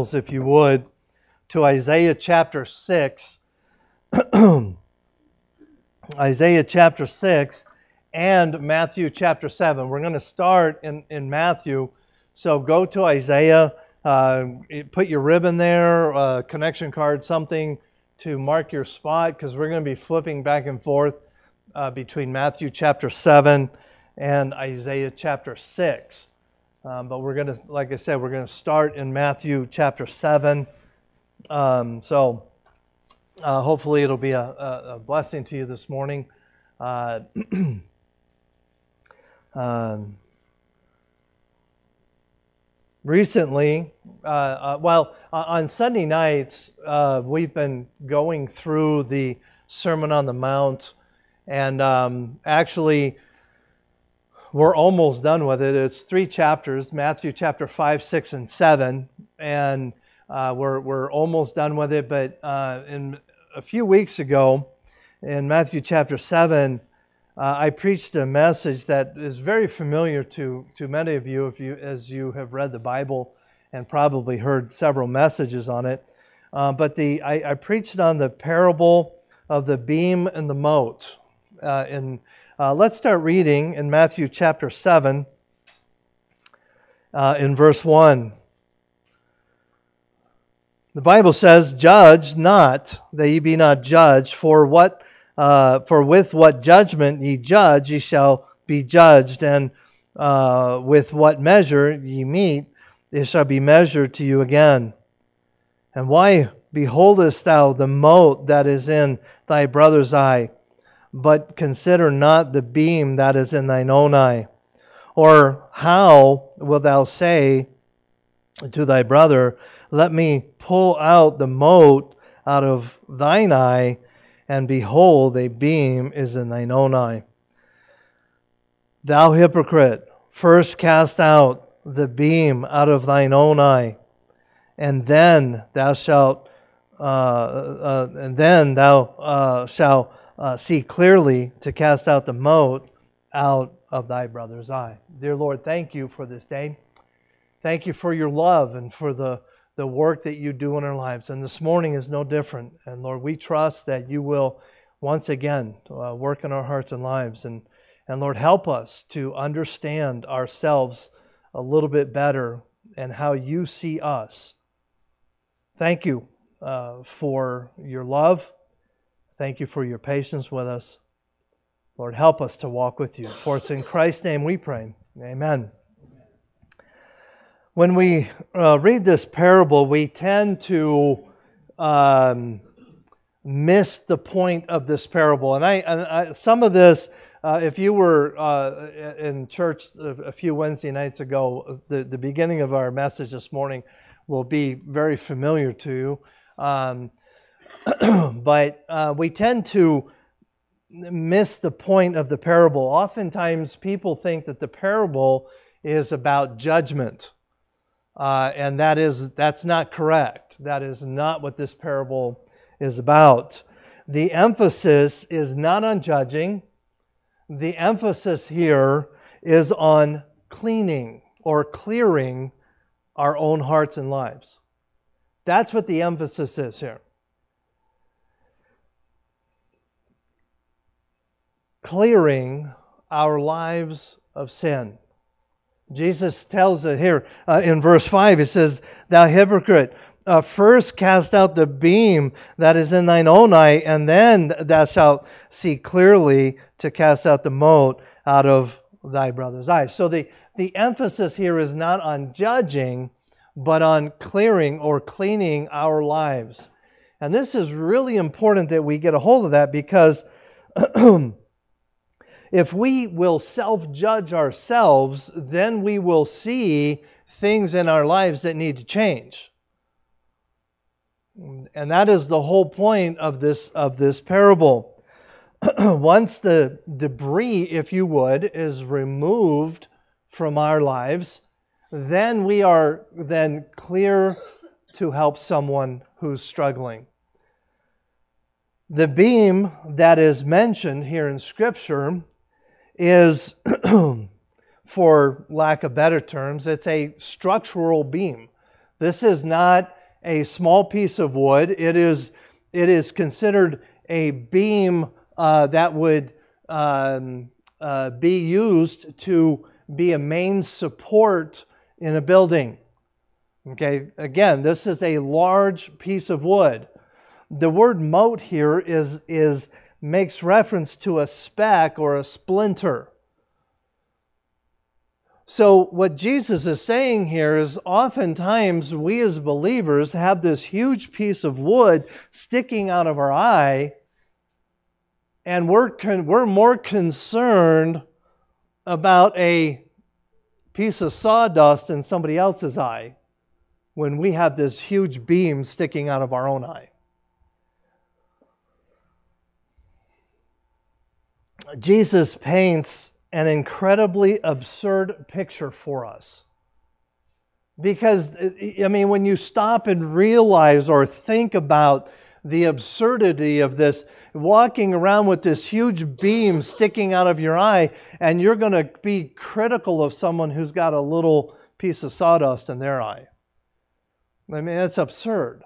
if you would, to Isaiah chapter 6. Isaiah chapter 6 and Matthew chapter 7. We're going to start in, in Matthew. So go to Isaiah, uh, put your ribbon there, uh, connection card, something to mark your spot, because we're going to be flipping back and forth uh, between Matthew chapter 7 and Isaiah chapter 6. Um, but we're going to, like I said, we're going to start in Matthew chapter 7. Um, so uh, hopefully it'll be a, a, blessing to you this morning. Uh, um, recently, uh, uh well, on Sunday nights, uh, we've been going through the Sermon on the Mount. And um, actually, we're almost done with it. It's three chapters Matthew chapter 5, 6, and 7. And uh, we're, we're almost done with it. But uh, in a few weeks ago, in Matthew chapter 7, uh, I preached a message that is very familiar to, to many of you, if you as you have read the Bible and probably heard several messages on it. Uh, but the I, I, preached on the parable of the beam and the mote. Uh, in uh, let's start reading in Matthew chapter 7, uh, in verse 1. The Bible says, Judge not, that ye be not judged, for what uh, for with what judgment ye judge, ye shall be judged, and uh, with what measure ye meet, it shall be measured to you again. And why beholdest thou the mote that is in thy brother's eye? But consider not the beam that is in thine own eye. Or how wilt thou say to thy brother, Let me pull out the mote out of thine eye, and behold, a beam is in thine own eye? Thou hypocrite, first cast out the beam out of thine own eye, and then thou shalt, uh, uh, and then thou uh, shalt uh, see clearly to cast out the mote out of thy brother's eye. Dear Lord, thank you for this day. Thank you for your love and for the, the work that you do in our lives. And this morning is no different. And Lord, we trust that you will once again uh, work in our hearts and lives. And, and Lord, help us to understand ourselves a little bit better and how you see us. Thank you uh, for your love Thank you for your patience with us. Lord, help us to walk with you. For it's in Christ's name we pray. Amen. When we uh, read this parable, we tend to um, miss the point of this parable. And I, and I some of this, uh, if you were uh, in church a few Wednesday nights ago, the, the beginning of our message this morning will be very familiar to you. Um, but uh, we tend to miss the point of the parable. Oftentimes, people think that the parable is about judgment, uh, and that is that's not correct. That is not what this parable is about. The emphasis is not on judging. The emphasis here is on cleaning or clearing our own hearts and lives. That's what the emphasis is here. Clearing our lives of sin. Jesus tells it here uh, in verse 5. He says, Thou hypocrite, uh, first cast out the beam that is in thine own eye, and then thou shalt see clearly to cast out the mote out of thy brother's eye. So the, the emphasis here is not on judging, but on clearing or cleaning our lives. And this is really important that we get a hold of that because if we will self judge ourselves, then we will see things in our lives that need to change. And that is the whole point of this, of this parable. Once the debris, if you would, is removed from our lives, then we are then clear to help someone who's struggling. The beam that is mentioned here in Scripture is, for lack of better terms, it's a structural beam. This is not a small piece of wood. It is, it is considered a beam uh, that would um, uh, be used to be a main support in a building. Okay, again, this is a large piece of wood. The word mote here is, is makes reference to a speck or a splinter. So, what Jesus is saying here is oftentimes we as believers have this huge piece of wood sticking out of our eye, and we're, con- we're more concerned about a piece of sawdust in somebody else's eye when we have this huge beam sticking out of our own eye. Jesus paints an incredibly absurd picture for us. Because, I mean, when you stop and realize or think about the absurdity of this, walking around with this huge beam sticking out of your eye, and you're going to be critical of someone who's got a little piece of sawdust in their eye. I mean, that's absurd.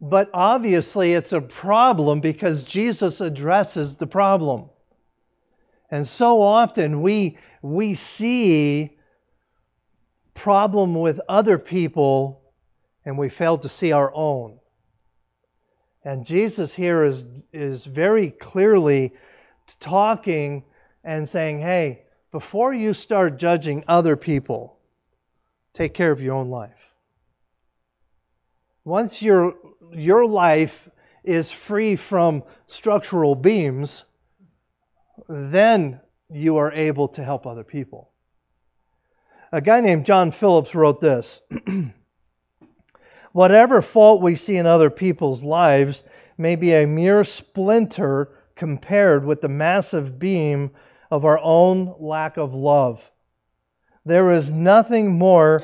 But obviously, it's a problem because Jesus addresses the problem. And so often we, we see problem with other people and we fail to see our own. And Jesus here is, is very clearly talking and saying, hey, before you start judging other people, take care of your own life. Once your, your life is free from structural beams, then you are able to help other people. A guy named John Phillips wrote this Whatever fault we see in other people's lives may be a mere splinter compared with the massive beam of our own lack of love. There is nothing more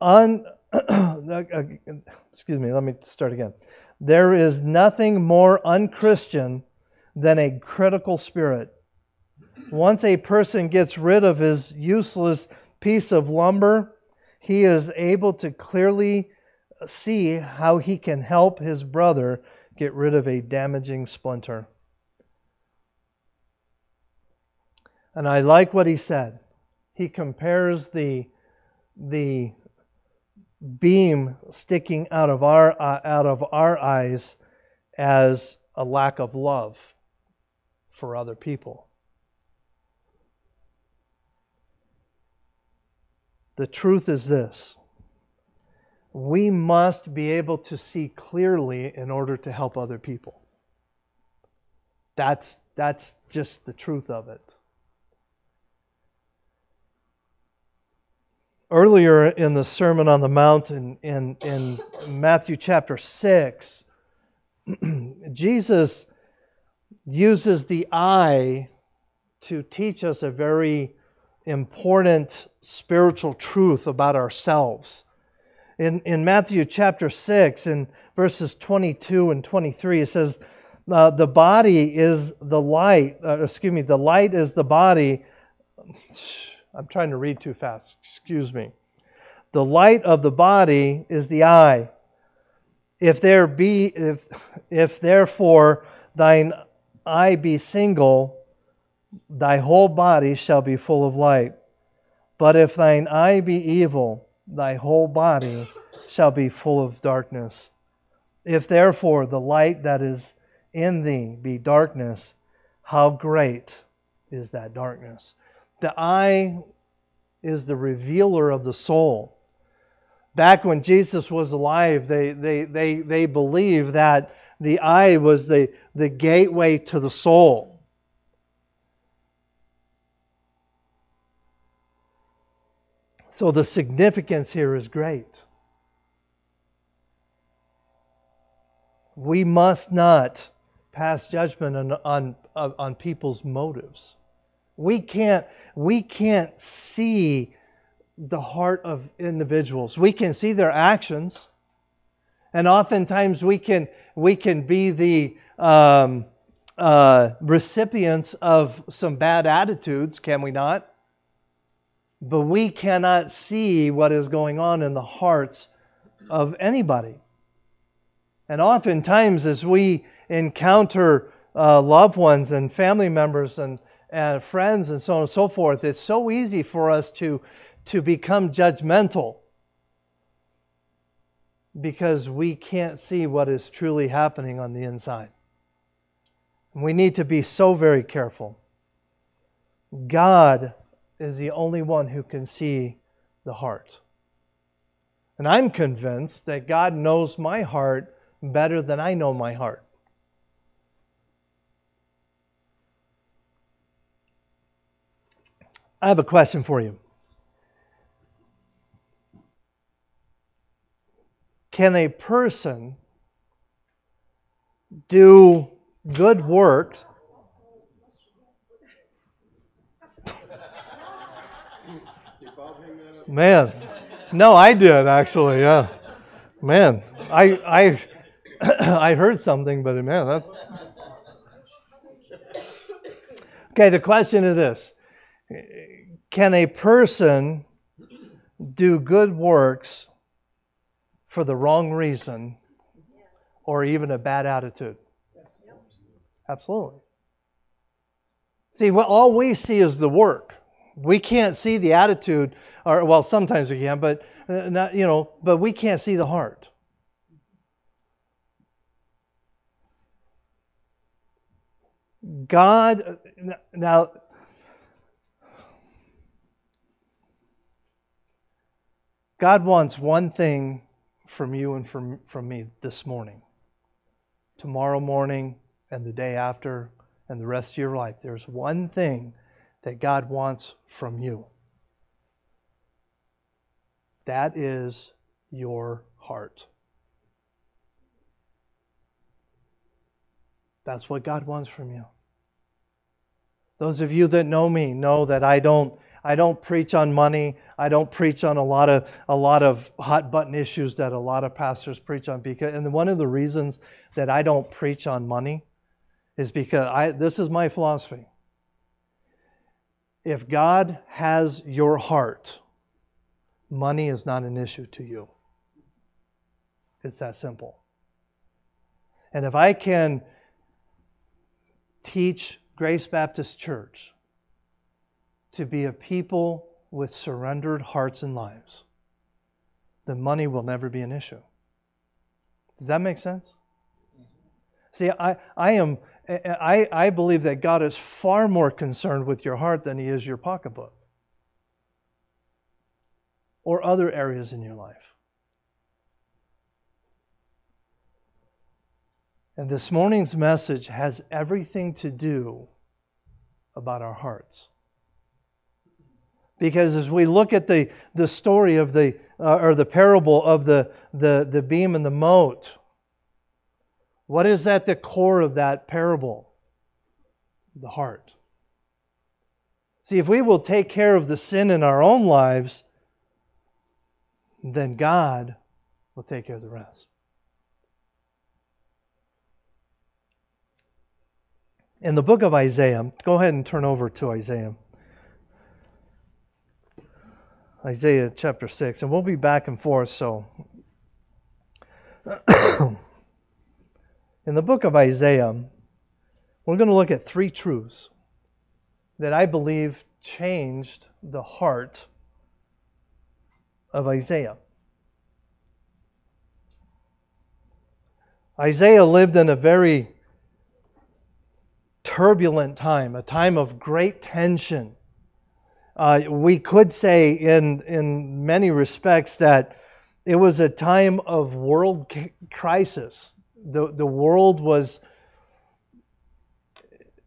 un, excuse me, let me start again. There is nothing more unchristian than a critical spirit. Once a person gets rid of his useless piece of lumber, he is able to clearly see how he can help his brother get rid of a damaging splinter. And I like what he said. He compares the, the beam sticking out of our uh, out of our eyes as a lack of love for other people. The truth is this. We must be able to see clearly in order to help other people. That's that's just the truth of it. Earlier in the Sermon on the Mount in, in, in Matthew chapter 6, Jesus uses the eye to teach us a very important spiritual truth about ourselves. In, in Matthew chapter 6, in verses 22 and 23, it says, uh, The body is the light, uh, excuse me, the light is the body I'm trying to read too fast. Excuse me. The light of the body is the eye. If there be if if therefore thine eye be single, thy whole body shall be full of light. But if thine eye be evil, thy whole body shall be full of darkness. If therefore the light that is in thee be darkness, how great is that darkness? The eye is the revealer of the soul. Back when Jesus was alive, they, they, they, they believed that the eye was the, the gateway to the soul. So the significance here is great. We must not pass judgment on, on, on people's motives. We can't, we can't see the heart of individuals. We can see their actions, and oftentimes we can we can be the um, uh, recipients of some bad attitudes, can we not? but we cannot see what is going on in the hearts of anybody. And oftentimes, as we encounter uh, loved ones and family members and, and friends and so on and so forth, it's so easy for us to, to become judgmental because we can't see what is truly happening on the inside. We need to be so very careful. God is the only one who can see the heart. And I'm convinced that God knows my heart better than I know my heart. I have a question for you. Can a person do good works? Man, no, I did actually. Yeah, man, I I I heard something, but man, that. Okay, the question is this: Can a person do good works for the wrong reason or even a bad attitude? Absolutely. See, all we see is the work. We can't see the attitude, or well, sometimes we can, but uh, not, you know, but we can't see the heart. God, now, God wants one thing from you and from, from me this morning. Tomorrow morning and the day after and the rest of your life. There's one thing that God wants from you. That is your heart. That's what God wants from you. Those of you that know me know that I don't I don't preach on money. I don't preach on a lot of a lot of hot button issues that a lot of pastors preach on because and one of the reasons that I don't preach on money is because I this is my philosophy. If God has your heart, money is not an issue to you. It's that simple. And if I can teach Grace Baptist Church to be a people with surrendered hearts and lives, then money will never be an issue. Does that make sense? Mm-hmm. See, I, I am I, I believe that God is far more concerned with your heart than he is your pocketbook or other areas in your life. And this morning's message has everything to do about our hearts. Because as we look at the, the story of the, uh, or the parable of the, the, the beam and the mote, what is at the core of that parable? The heart. See, if we will take care of the sin in our own lives, then God will take care of the rest. In the book of Isaiah, go ahead and turn over to Isaiah. Isaiah chapter 6, and we'll be back and forth, so. In the book of Isaiah, we're going to look at three truths that I believe changed the heart of Isaiah. Isaiah lived in a very turbulent time, a time of great tension uh, we could say, in, in many respects, that it was a time of world crisis. The, the world was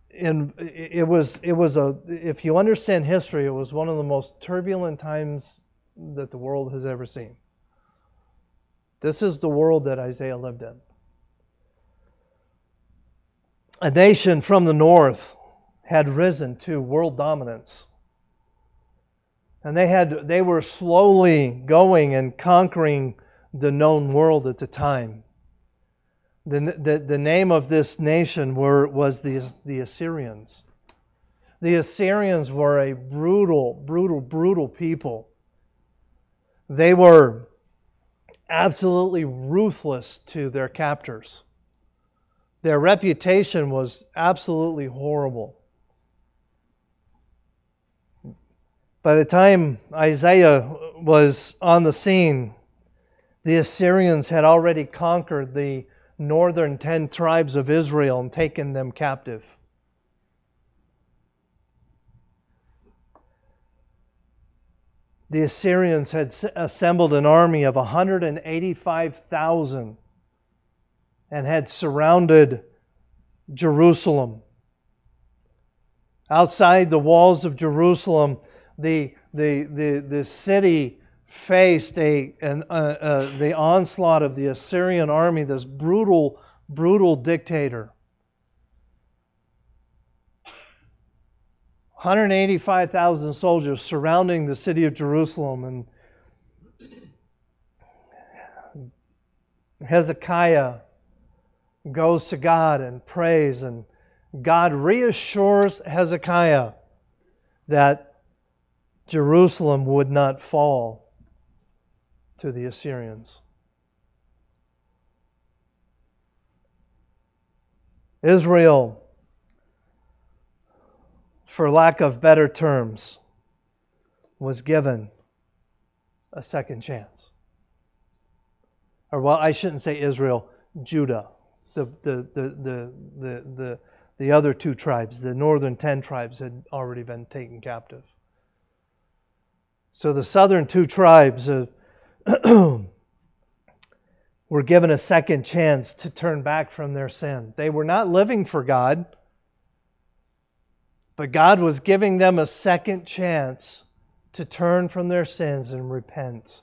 in it was it was a if you understand history it was one of the most turbulent times that the world has ever seen. This is the world that isaiah lived in. A nation from the north had risen to world dominance and they had they were slowly going and conquering the known world at the time. The, the, the name of this nation were, was the, the Assyrians. The Assyrians were a brutal, brutal, brutal people. They were absolutely ruthless to their captors. Their reputation was absolutely horrible. By the time Isaiah was on the scene, the Assyrians had already conquered the northern ten tribes of Israel and taken them captive. The Assyrians had assembled an army of 185,000 and had surrounded Jerusalem. Outside the walls of Jerusalem, the, the, the, the city faced a, an, uh, uh, the onslaught of the Assyrian army, this brutal, brutal dictator. 185,000 soldiers surrounding the city of Jerusalem, and Hezekiah goes to God and prays, and God reassures Hezekiah that Jerusalem would not fall to the Assyrians. Israel, for lack of better terms, was given a second chance. Or, well, I shouldn't say Israel, Judah, the, the, the, the, the, the, the other two tribes, the northern ten tribes, had already been taken captive. So the southern two tribes uh, were given a second chance to turn back from their sin. They were not living for God, but God was giving them a second chance to turn from their sins and repent.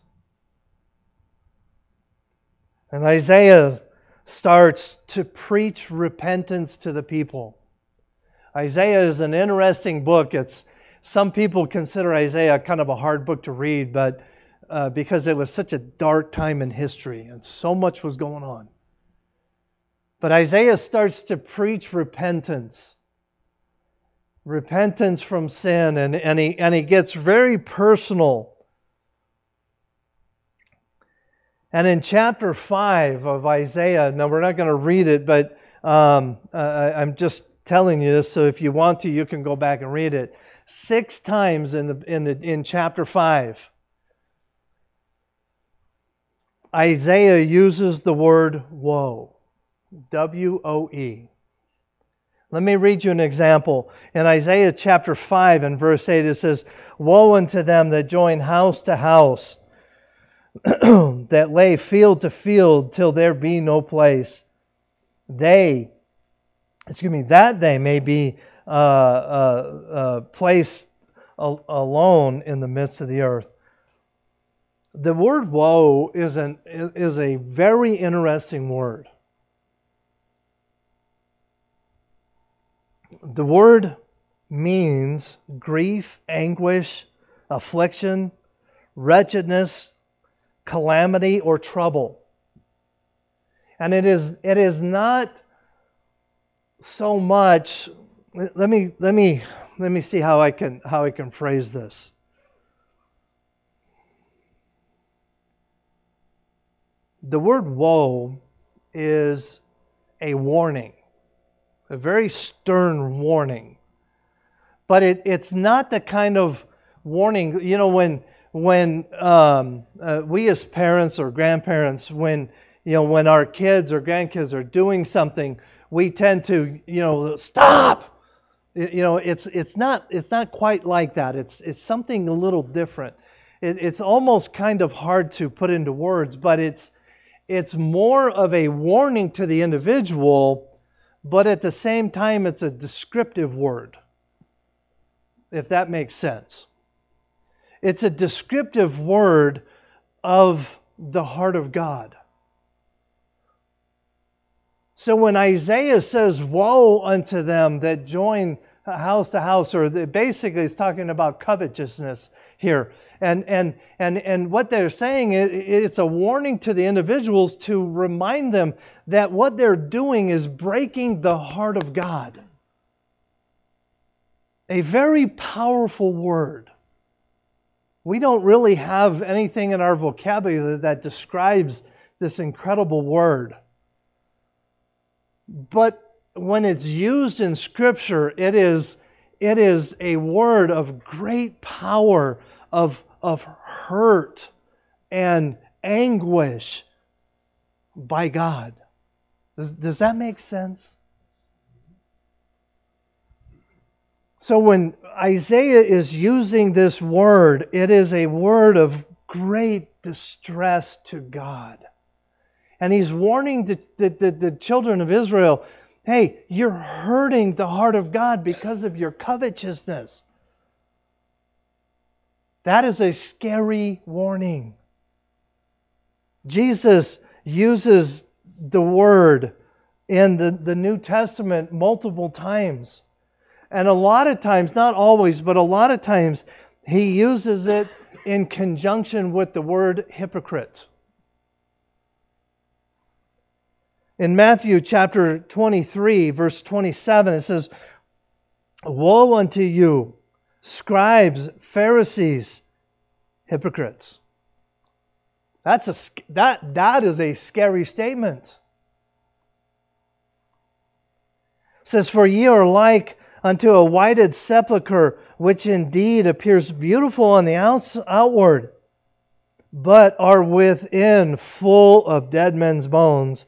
And Isaiah starts to preach repentance to the people. Isaiah is an interesting book. It's some people consider Isaiah kind of a hard book to read, but uh, because it was such a dark time in history and so much was going on. But Isaiah starts to preach repentance, repentance from sin, and, and, he, and he gets very personal. And in chapter 5 of Isaiah, now we're not going to read it, but um, uh, I'm just telling you this, so if you want to, you can go back and read it six times in, the, in, the, in chapter 5. Isaiah uses the word woe. W O E. Let me read you an example. In Isaiah chapter 5 and verse 8, it says, Woe unto them that join house to house, that lay field to field till there be no place. They, excuse me, that they may be uh, uh, uh, place alone in the midst of the earth. The word woe is, an, is a very interesting word. The word means grief, anguish, affliction, wretchedness, calamity, or trouble. And it is, it is not so much let me let me let me see how I can how I can phrase this. The word woe is a warning, a very stern warning. But it, it's not the kind of warning, you know, when when um, uh, we as parents or grandparents, when you know, when our kids or grandkids are doing something, we tend to, you know, stop, you know, it's it's not it's not quite like that. It's it's something a little different. It, it's almost kind of hard to put into words, but it's it's more of a warning to the individual, but at the same time, it's a descriptive word. If that makes sense, it's a descriptive word of the heart of God. So when Isaiah says, Woe unto them that join house to house, or basically it's talking about covetousness here. And, and, and, and what they're saying, is it's a warning to the individuals to remind them that what they're doing is breaking the heart of God. a very powerful word. We don't really have anything in our vocabulary that describes this incredible word. But when it's used in Scripture, it is, it is a word of great power, of, of hurt and anguish by God. Does, does that make sense? So when Isaiah is using this word, it is a word of great distress to God. And he's warning the, the, the, the, children of Israel hey, you're hurting the heart of God because of your covetousness. That is a scary warning. Jesus uses the word in the, the New Testament multiple times. And a lot of times, not always, but a lot of times, he uses it in conjunction with the word hypocrite. In Matthew chapter 23, verse 27, it says, Woe unto you, scribes, Pharisees, hypocrites. That's a, that, that is a scary statement. It says, For ye are like unto a whited sepulchre, which indeed appears beautiful on the outs, outward, but are within full of dead men's bones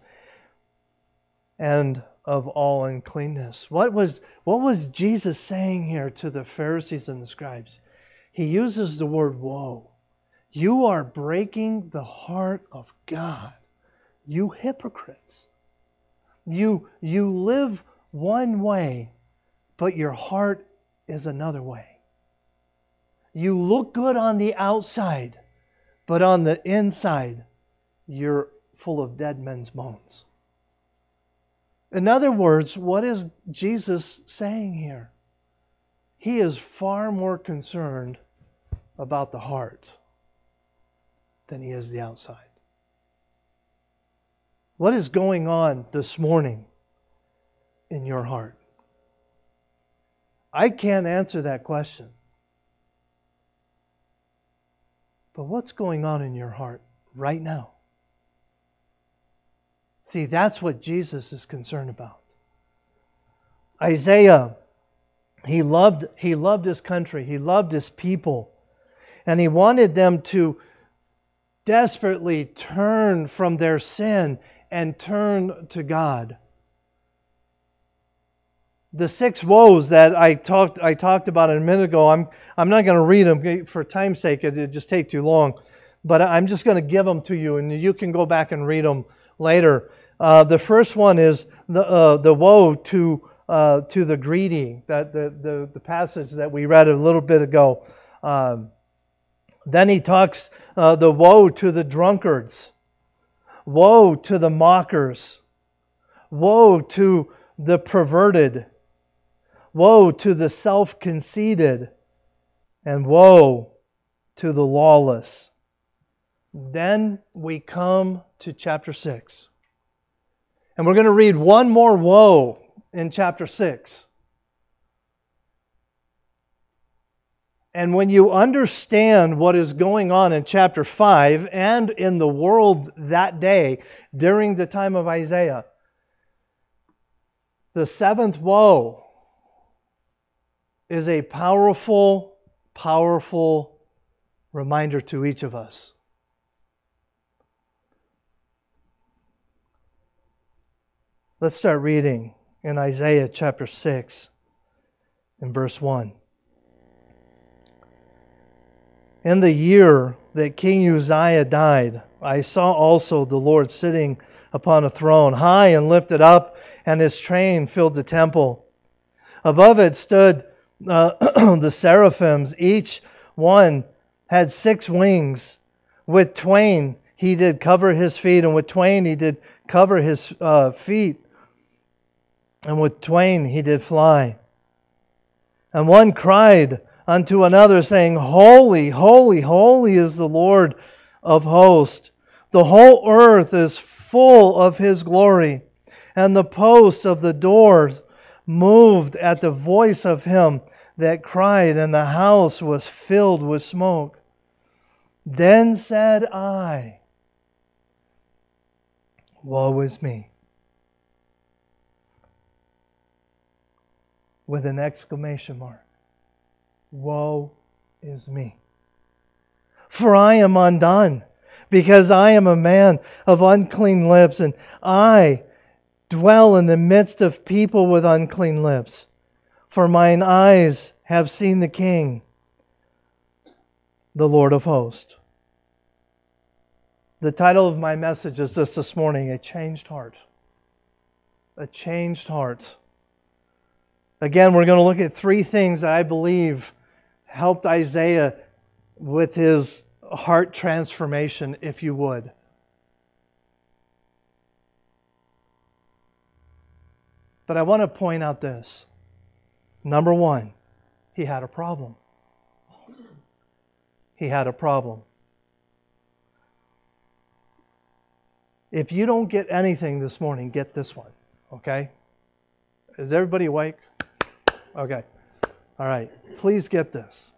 and of all uncleanness. What was, what was Jesus saying here to the Pharisees and the scribes? He uses the word woe. You are breaking the heart of God. You hypocrites. You, you live one way, but your heart is another way. You look good on the outside, but on the inside, you're full of dead men's bones. In other words, what is Jesus saying here? He is far more concerned about the heart than he is the outside. What is going on this morning in your heart? I can't answer that question. But what's going on in your heart right now? See, that's what Jesus is concerned about. Isaiah, he loved, he loved his country, he loved his people, and he wanted them to desperately turn from their sin and turn to God. The six woes that I talked I talked about a minute ago, I'm I'm not going to read them for time's sake. It would just take too long, but I'm just going to give them to you, and you can go back and read them later. Uh, the first one is the uh, the woe to uh, to the greedy, that the, the the passage that we read a little bit ago. Um, then he talks uh, the woe to the drunkards, woe to the mockers, woe to the perverted, woe to the self conceited, and woe to the lawless. Then we come to chapter 6. And we're going to read one more woe in chapter 6. And when you understand what is going on in chapter 5 and in the world that day during the time of Isaiah, the seventh woe is a powerful, powerful reminder to each of us. Let's start reading in Isaiah chapter 6 in verse 1. In the year that King Uzziah died, I saw also the Lord sitting upon a throne, high and lifted up, and his train filled the temple. Above it stood uh, the seraphims, each one had six wings. With twain he did cover his feet, and with twain he did cover his uh, feet, and with twain he did fly. And one cried, unto another, saying, Holy, holy, holy is the Lord of hosts. The whole earth is full of his glory. And the posts of the doors moved at the voice of him that cried, and the house was filled with smoke. Then said I, Woe is me. With an exclamation mark. Woe is me. For I am undone, because I am a man of unclean lips, and I dwell in the midst of people with unclean lips. For mine eyes have seen the King, the Lord of hosts. The title of my message is this this morning A Changed Heart. A Changed Heart. Again, we're going to look at three things that I believe helped Isaiah with his heart transformation, if you would. But I want to point out this. Number one, he had a problem. He had a problem. If you don't get anything this morning, get this one, okay? Is everybody awake? Okay. All right. Please get this.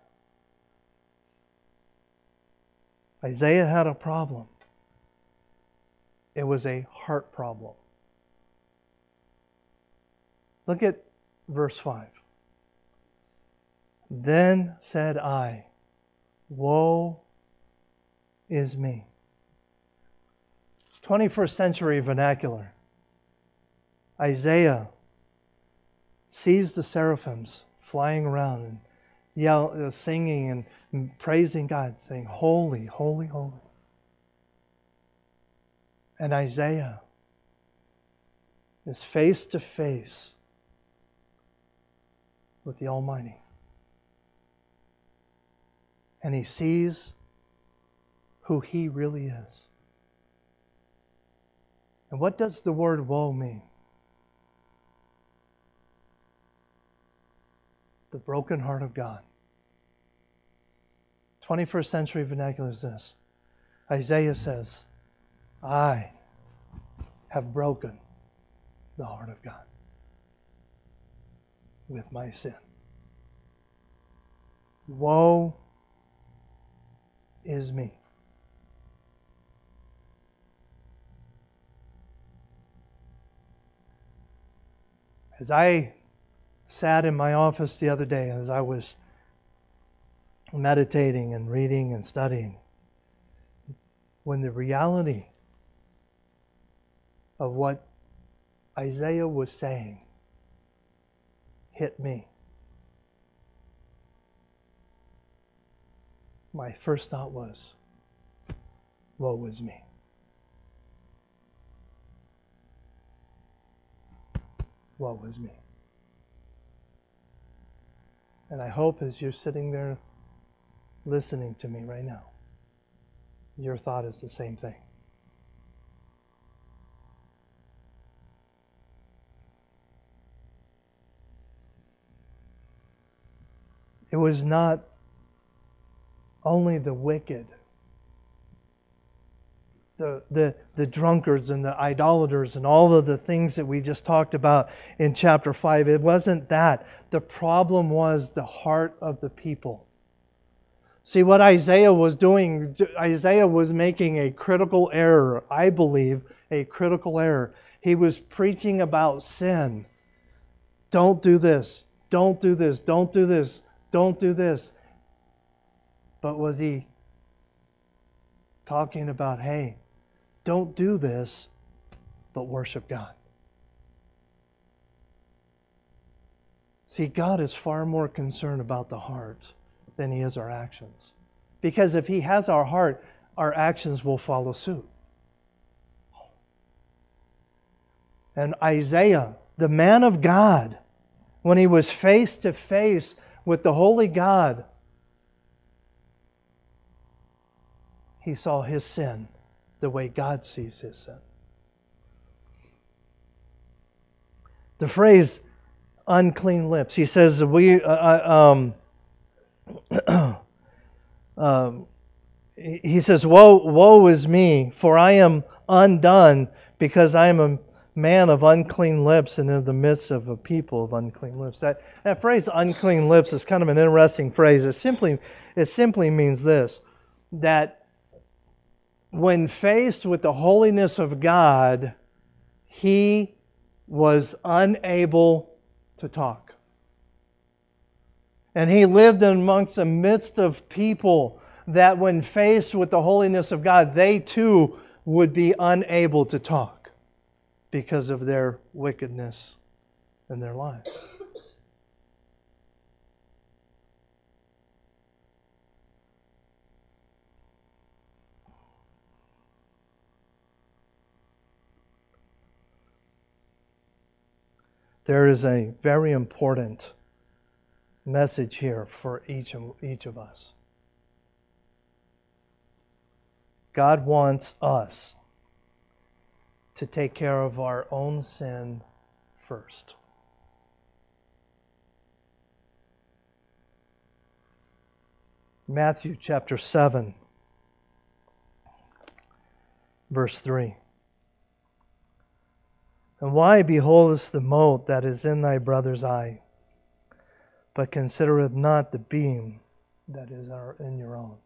Isaiah had a problem. It was a heart problem. Look at verse 5. Then said I, Woe is me. 21st century vernacular. Isaiah sees the seraphims flying around and yell, uh, singing and praising God, saying, Holy, holy, holy. And Isaiah is face to face with the Almighty and he sees who he really is. And what does the word woe mean? The broken heart of God. 21st century vernacular is this Isaiah says, I have broken the heart of God with my sin. Woe is me. As I sat in my office the other day, as I was meditating and reading and studying, when the reality of what Isaiah was saying hit me. my first thought was, woe is me. Woe is me. And I hope as you're sitting there listening to me right now, your thought is the same thing. It was not only the wicked, the, the, the drunkards and the idolaters and all of the things that we just talked about in chapter 5. It wasn't that. The problem was the heart of the people. See, what Isaiah was doing, Isaiah was making a critical error, I believe, a critical error. He was preaching about sin. Don't do this. Don't do this. Don't do this. Don't do this. But was he talking about, hey, don't do this, but worship God? See, God is far more concerned about the heart than he is our actions. Because if he has our heart, our actions will follow suit. And Isaiah, the man of God, when he was face to face with the holy God, he saw his sin the way God sees his sin. The phrase unclean lips, he says, we, uh, uh um, um, he says, woe, woe is me, for I am undone because I am a man of unclean lips and in the midst of a people of unclean lips. That, that phrase unclean lips is kind of an interesting phrase. It simply it simply means this that when faced with the holiness of God, he was unable to talk. And he lived amongst the midst of people that, when faced with the holiness of God, they too would be unable to talk because of their wickedness in their lives. There is a very important message here for each of, each of us. God wants us to take care of our own sin first. Matthew chapter 7, verse 3. And why beholdest the mote that is in thy brother's eye, but considereth not the beam that is in your own?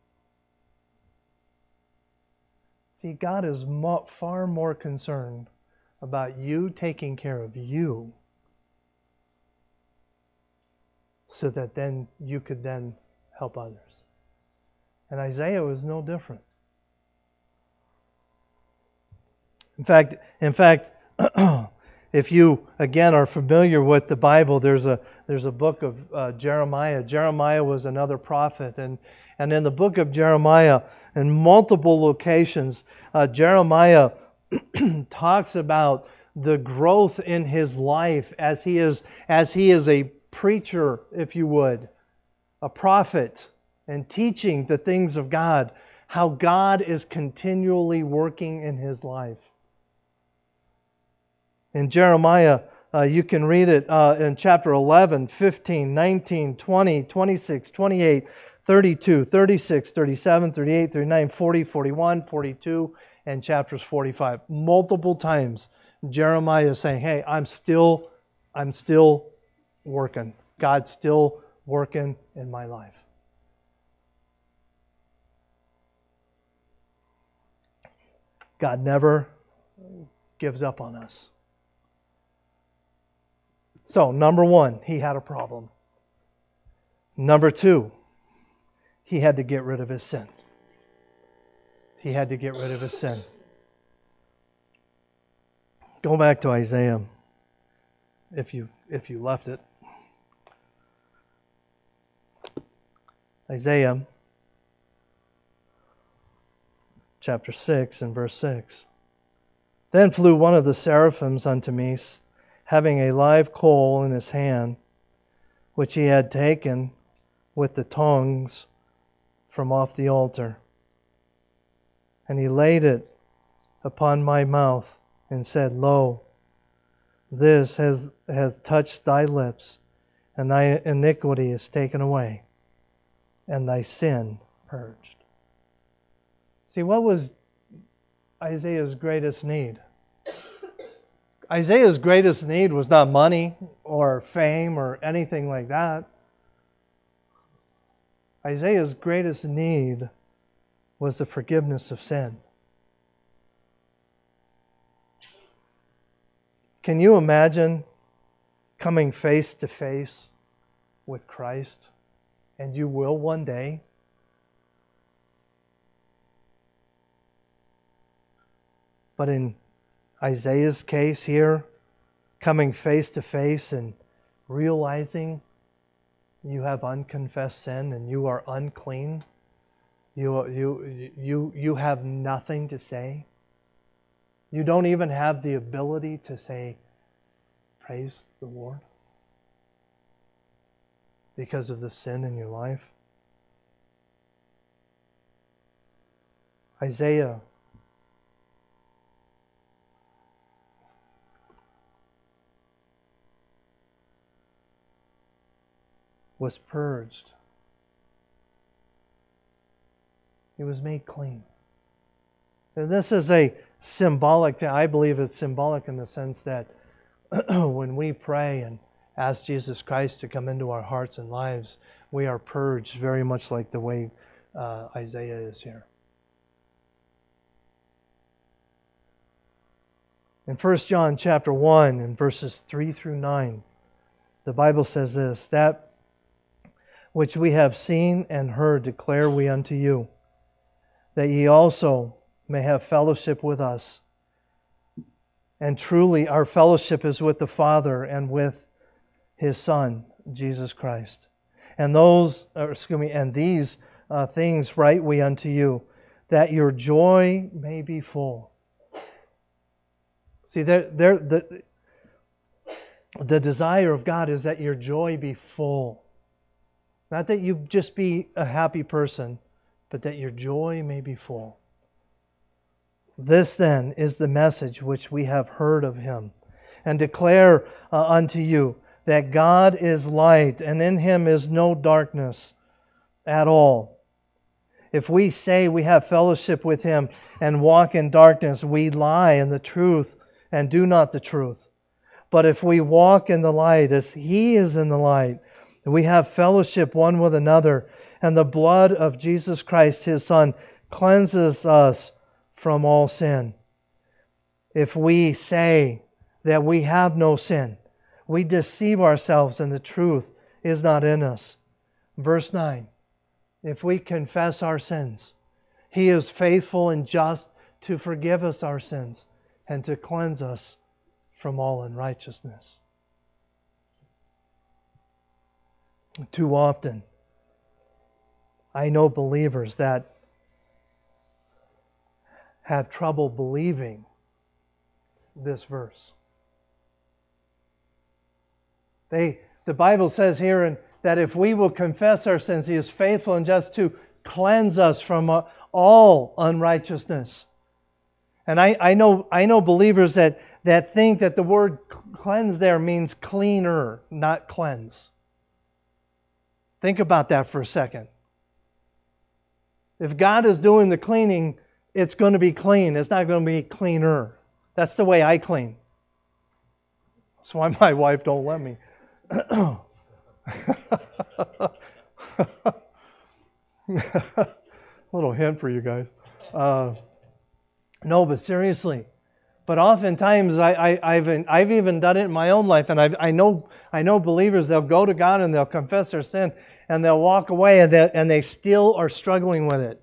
See, God is far more concerned about you taking care of you so that then you could then help others. And Isaiah was no different. In fact, in fact, if you again are familiar with the Bible, there's a there's a book of uh, Jeremiah. Jeremiah was another prophet, and and in the book of Jeremiah, in multiple locations, uh, Jeremiah talks about the growth in his life as he is as he is a preacher, if you would, a prophet, and teaching the things of God. How God is continually working in his life. In Jeremiah, uh, you can read it uh, in chapter 11, 15, 19, 20, 26, 28, 32, 36, 37, 38, 39, 40, 41, 42, and chapters 45. Multiple times Jeremiah is saying, "Hey, I'm still I'm still working. God's still working in my life." God never gives up on us. So, number one, he had a problem. Number two, he had to get rid of his sin. He had to get rid of his sin. Go back to Isaiah if you if you left it. Isaiah chapter 6 and verse 6. Then flew one of the seraphims unto me, having a live coal in his hand, which he had taken with the tongs from off the altar. And he laid it upon my mouth and said, Lo, this has, has touched thy lips, and thy iniquity is taken away, and thy sin purged. See, what was Isaiah's greatest need? Isaiah's greatest need was not money or fame or anything like that. Isaiah's greatest need was the forgiveness of sin. Can you imagine coming face to face with Christ? And you will one day. But in Isaiah's case here, coming face to face and realizing you have unconfessed sin and you are unclean. You, you, you, you have nothing to say. You don't even have the ability to say, Praise the Lord, because of the sin in your life. Isaiah was purged. He was made clean. And this is a symbolic. I believe it's symbolic in the sense that when we pray and ask Jesus Christ to come into our hearts and lives, we are purged very much like the way uh, Isaiah is here. In 1 John chapter 1 and verses 3 through 9, the Bible says this, that which we have seen and heard declare we unto you, that ye also may have fellowship with us. And truly our fellowship is with the Father and with his Son, Jesus Christ. And those, excuse me, and these uh, things write we unto you, that your joy may be full. See, they're, they're, the, the desire of God is that your joy be full. Not that you just be a happy person, but that your joy may be full. This then is the message which we have heard of him, and declare uh, unto you that God is light, and in him is no darkness at all. If we say we have fellowship with him and walk in darkness, we lie in the truth and do not the truth. But if we walk in the light as He is in the light, we have fellowship one with another, and the blood of Jesus Christ, His Son, cleanses us from all sin. If we say that we have no sin, we deceive ourselves and the truth is not in us. Verse 9 If we confess our sins, He is faithful and just to forgive us our sins and to cleanse us from all unrighteousness. Too often, I know believers that have trouble believing this verse. They, the Bible says here in, that if we will confess our sins, He is faithful and just to cleanse us from uh, all unrighteousness. And I, I, know, I know believers that, that think that the word cleanse there means cleaner, not cleanse. Think about that for a second. If God is doing the cleaning, it's going to be clean. It's not going to be cleaner. That's the way I clean. That's why my wife don't let me. Little hint for you guys. Uh, no, but seriously. But oftentimes, I, have I've even done it in my own life, and I've, I know I know believers. They'll go to God and they'll confess their sin, and they'll walk away, and they, and they still are struggling with it.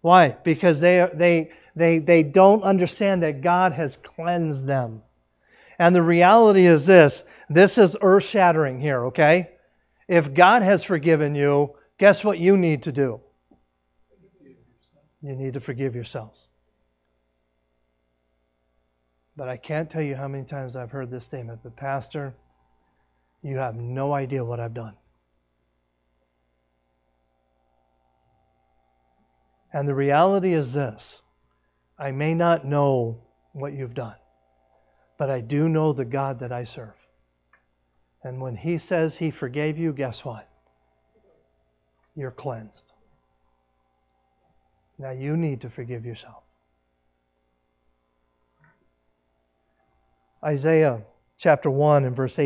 Why? Because they they they they don't understand that God has cleansed them. And the reality is this: this is earth-shattering here. Okay, if God has forgiven you, guess what you need to do? You need to forgive yourselves. But I can't tell you how many times I've heard this statement. But, Pastor, you have no idea what I've done. And the reality is this I may not know what you've done, but I do know the God that I serve. And when He says He forgave you, guess what? You're cleansed. Now you need to forgive yourself. Isaiah chapter 1 and verse 8.